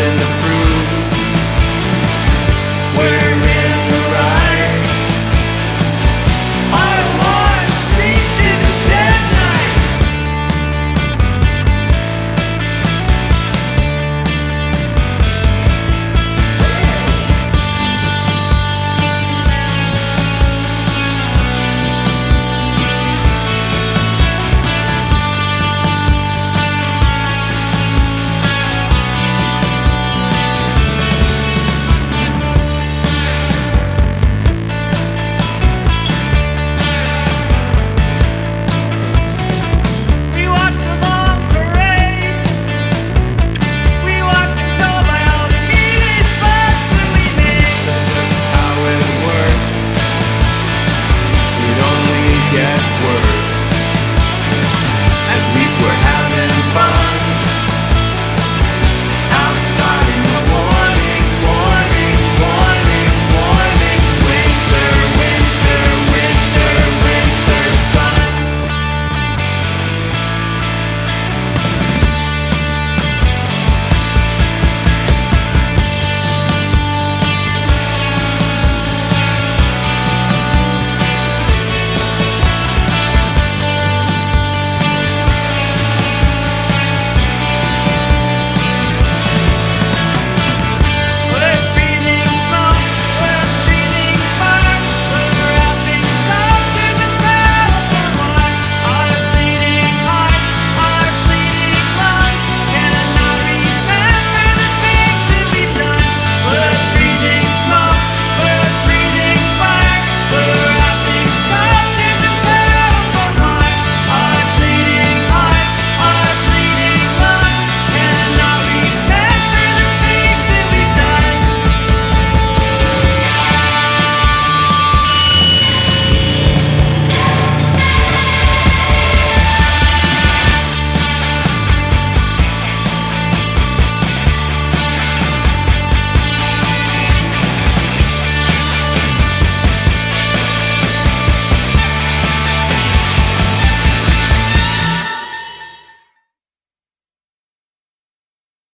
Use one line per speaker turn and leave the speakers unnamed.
in the fruit.